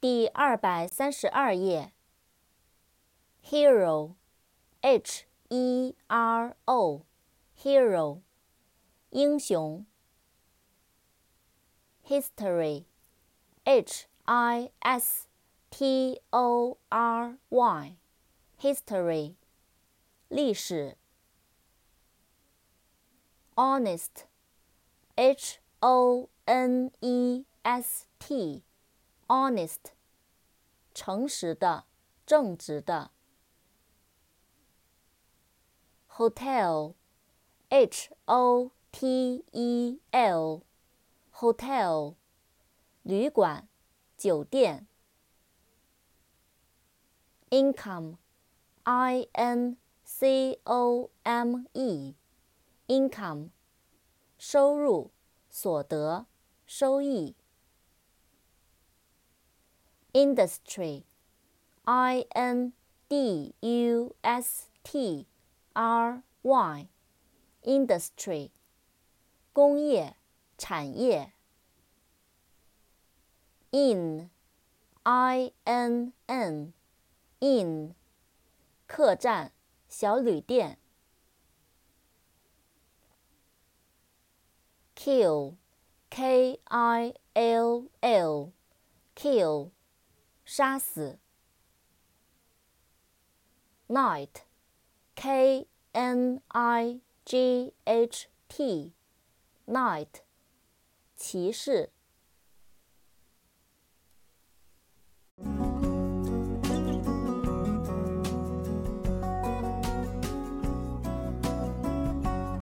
第二百三十二页。Hero，H E R O，Hero，英雄。History，H I S T O R Y，History，历史。Honest，H O N E S T，Honest，诚实的，正直的。Hotel，H O T E L，Hotel，旅馆，酒店。Income，I N C O M E，Income，收入，所得，收益。Industry，I N D U S T R Y，Industry，工业，产业。Inn，I N N，Inn，客栈，小旅店。Kill，K I L L，Kill， 杀死。Night，K N I G H T，Night，骑士。